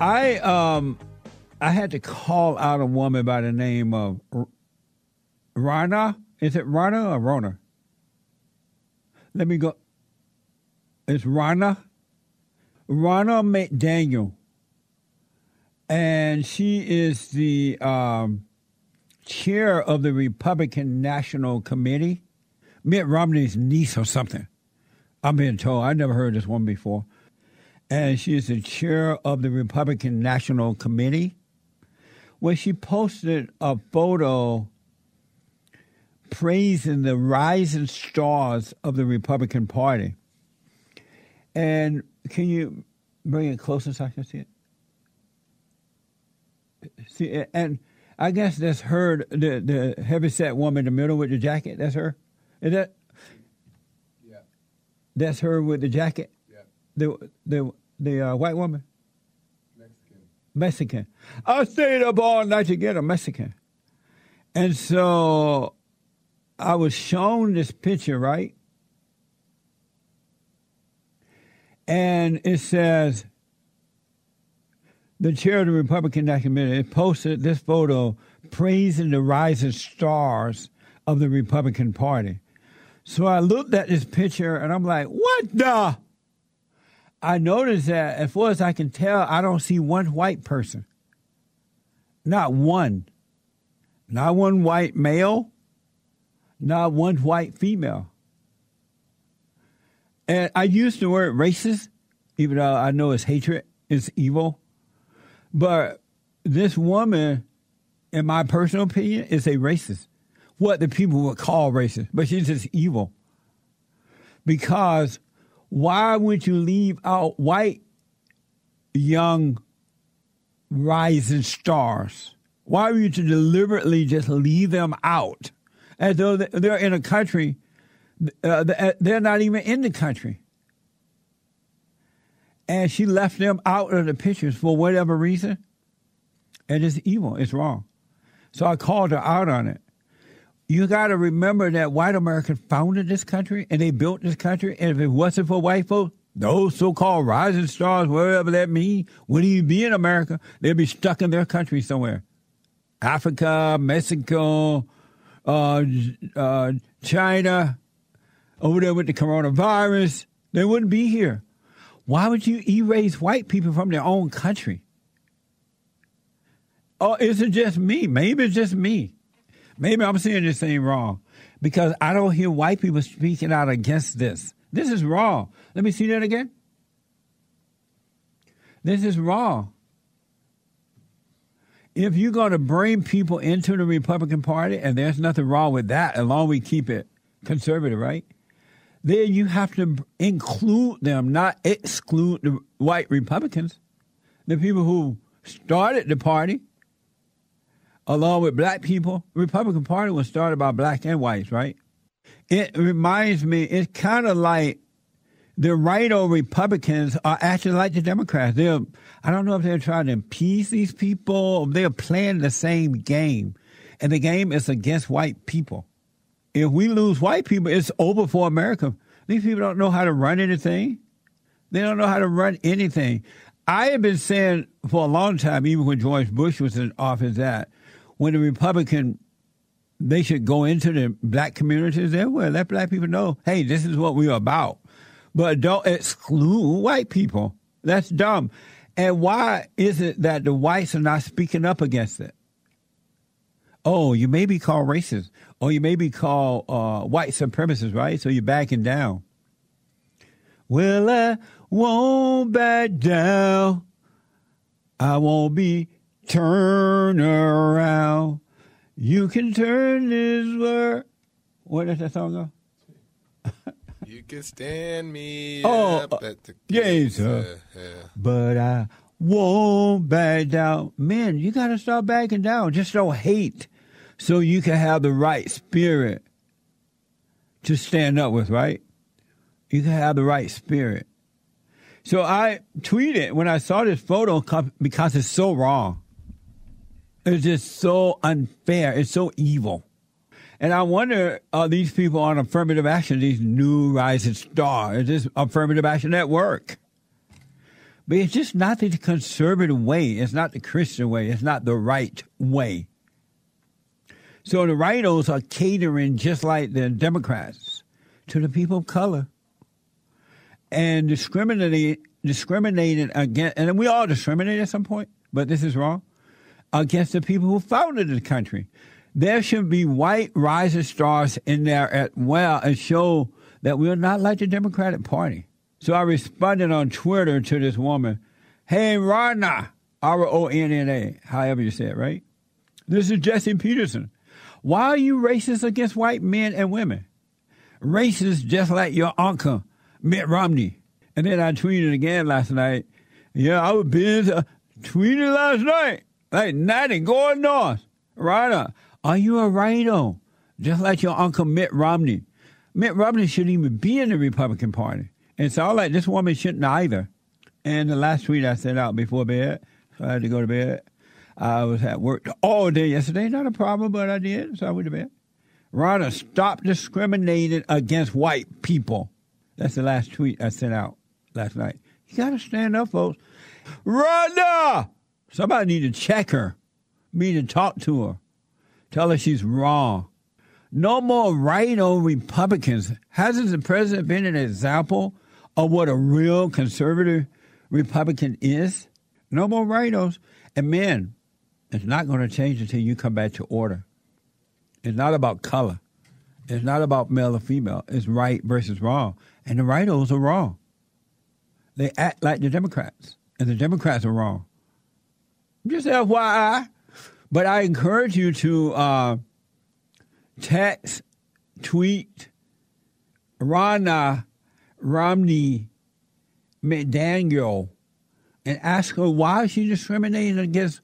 I um I had to call out a woman by the name of Rana. Is it Rana or Rona? Let me go. It's Rana. Rana McDaniel. And she is the um, chair of the Republican National Committee. Mitt Romney's niece or something. I'm being told. I never heard this one before. And she is the chair of the Republican National Committee. Where she posted a photo praising the rising stars of the Republican Party. And can you bring it closer so I can see it? See, and I guess that's her, the the heavyset woman in the middle with the jacket. That's her. Is that? Yeah. That's her with the jacket. Yeah. The the the uh, white woman. Mexican. Mexican. I stayed up all night to get a Mexican, and so I was shown this picture, right? And it says the chair of the Republican National Committee posted this photo praising the rising stars of the Republican Party. So I looked at this picture and I'm like, what the? I noticed that as far as I can tell, I don't see one white person. Not one. Not one white male. Not one white female. And I use the word racist, even though I know it's hatred, it's evil. But this woman, in my personal opinion, is a racist. What the people would call racist, but she's just evil. Because why would you leave out white young rising stars? Why would you to deliberately just leave them out as though they're in a country? Uh, they're not even in the country. And she left them out of the pictures for whatever reason. And it's evil. It's wrong. So I called her out on it. You got to remember that white Americans founded this country and they built this country. And if it wasn't for white folks, those so-called rising stars, whatever that means, wouldn't even be in America. They'd be stuck in their country somewhere. Africa, Mexico, uh, uh, China, over there with the coronavirus. They wouldn't be here. Why would you erase white people from their own country? Oh, is it just me? Maybe it's just me. Maybe I'm seeing this thing wrong because I don't hear white people speaking out against this. This is wrong. Let me see that again. This is wrong. If you're going to bring people into the Republican Party, and there's nothing wrong with that, as long as we keep it conservative, right? Then you have to include them, not exclude the white Republicans, the people who started the party, along with black people. The Republican Party was started by black and whites, right? It reminds me, it's kind of like the right or Republicans are actually like the Democrats. They're, I don't know if they're trying to appease these people. They're playing the same game. And the game is against white people. If we lose white people, it's over for America. These people don't know how to run anything. They don't know how to run anything. I have been saying for a long time, even when George Bush was in office, that when the Republican they should go into the black communities everywhere, let black people know, hey, this is what we're about. But don't exclude white people. That's dumb. And why is it that the whites are not speaking up against it? Oh, you may be called racist, or you may be called uh, white supremacist, right? So you're backing down. Well, I won't back down. I won't be turned around. You can turn this world. What does that song go? you can stand me oh, up uh, at the yeah, sir. Yeah. But I won't back down. Man, you got to start backing down. Just don't hate so you can have the right spirit to stand up with, right? You can have the right spirit. So I tweeted when I saw this photo because it's so wrong. It's just so unfair. It's so evil. And I wonder, are these people on affirmative action, these new rising stars, is this affirmative action at work? But it's just not the conservative way. It's not the Christian way. It's not the right way. So the RINOs are catering just like the Democrats to the people of color and discriminating discriminating against and we all discriminate at some point, but this is wrong, against the people who founded the country. There should be white rising stars in there as well and show that we're not like the Democratic Party. So I responded on Twitter to this woman, Hey Ronna, R O N N A, however you say it, right? This is Jesse Peterson. Why are you racist against white men and women? Racist just like your uncle, Mitt Romney. And then I tweeted again last night. Yeah, I was busy uh, tweeting last night. Like nothing going north. Right Are you a RINO? Just like your uncle Mitt Romney. Mitt Romney shouldn't even be in the Republican Party. And so all like this woman shouldn't either. And the last tweet I sent out before bed, so I had to go to bed. I was at work all day yesterday. Not a problem, but I did, so I went to bed. Ronna, stop discriminating against white people. That's the last tweet I sent out last night. You got to stand up, folks. Ronna! Somebody need to check her. Me to talk to her. Tell her she's wrong. No more RINO Republicans. Hasn't the president been an example of what a real conservative Republican is? No more RINOs. And men, it's not going to change until you come back to order. It's not about color. It's not about male or female. It's right versus wrong. And the RINOs are wrong. They act like the Democrats, and the Democrats are wrong. Just FYI. But I encourage you to uh, text, tweet Ronna Romney McDaniel and ask her why she discriminating against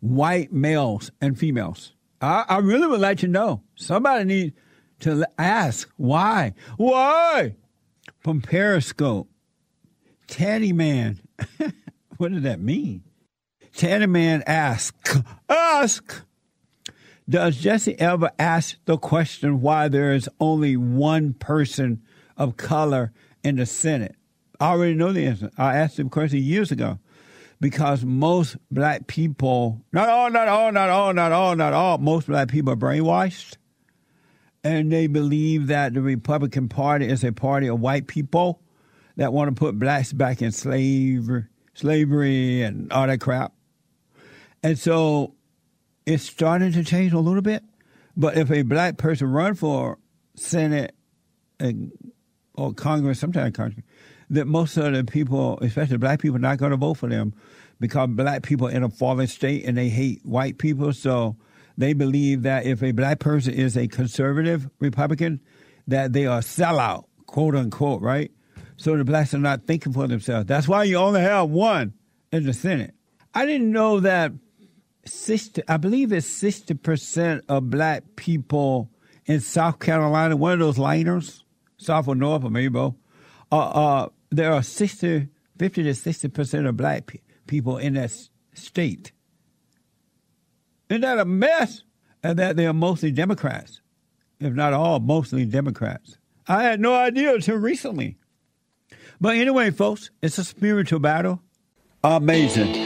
white males and females. I, I really would like to know. Somebody needs to ask why. Why? From Periscope. Teddy Man. what does that mean? Teddy Man ask, ask. Does Jesse ever ask the question why there is only one person of color in the Senate? I already know the answer. I asked him question years ago because most black people, not all, not all, not all, not all, not all, most black people are brainwashed. And they believe that the Republican Party is a party of white people that want to put blacks back in slavery, slavery and all that crap. And so it's starting to change a little bit. But if a black person run for Senate and, or Congress, sometimes Congress, that most of the people, especially black people, not going to vote for them because black people in a fallen state and they hate white people. So they believe that if a black person is a conservative Republican, that they are sellout, quote unquote, right? So the blacks are not thinking for themselves. That's why you only have one in the Senate. I didn't know that 60, I believe it's 60% of black people in South Carolina, one of those liners, South or North or maybe both, uh, uh, there are 60, 50 to 60% of black pe- people in that s- state. Isn't that a mess? And that they are mostly Democrats, if not all, mostly Democrats. I had no idea until recently. But anyway, folks, it's a spiritual battle. Amazing.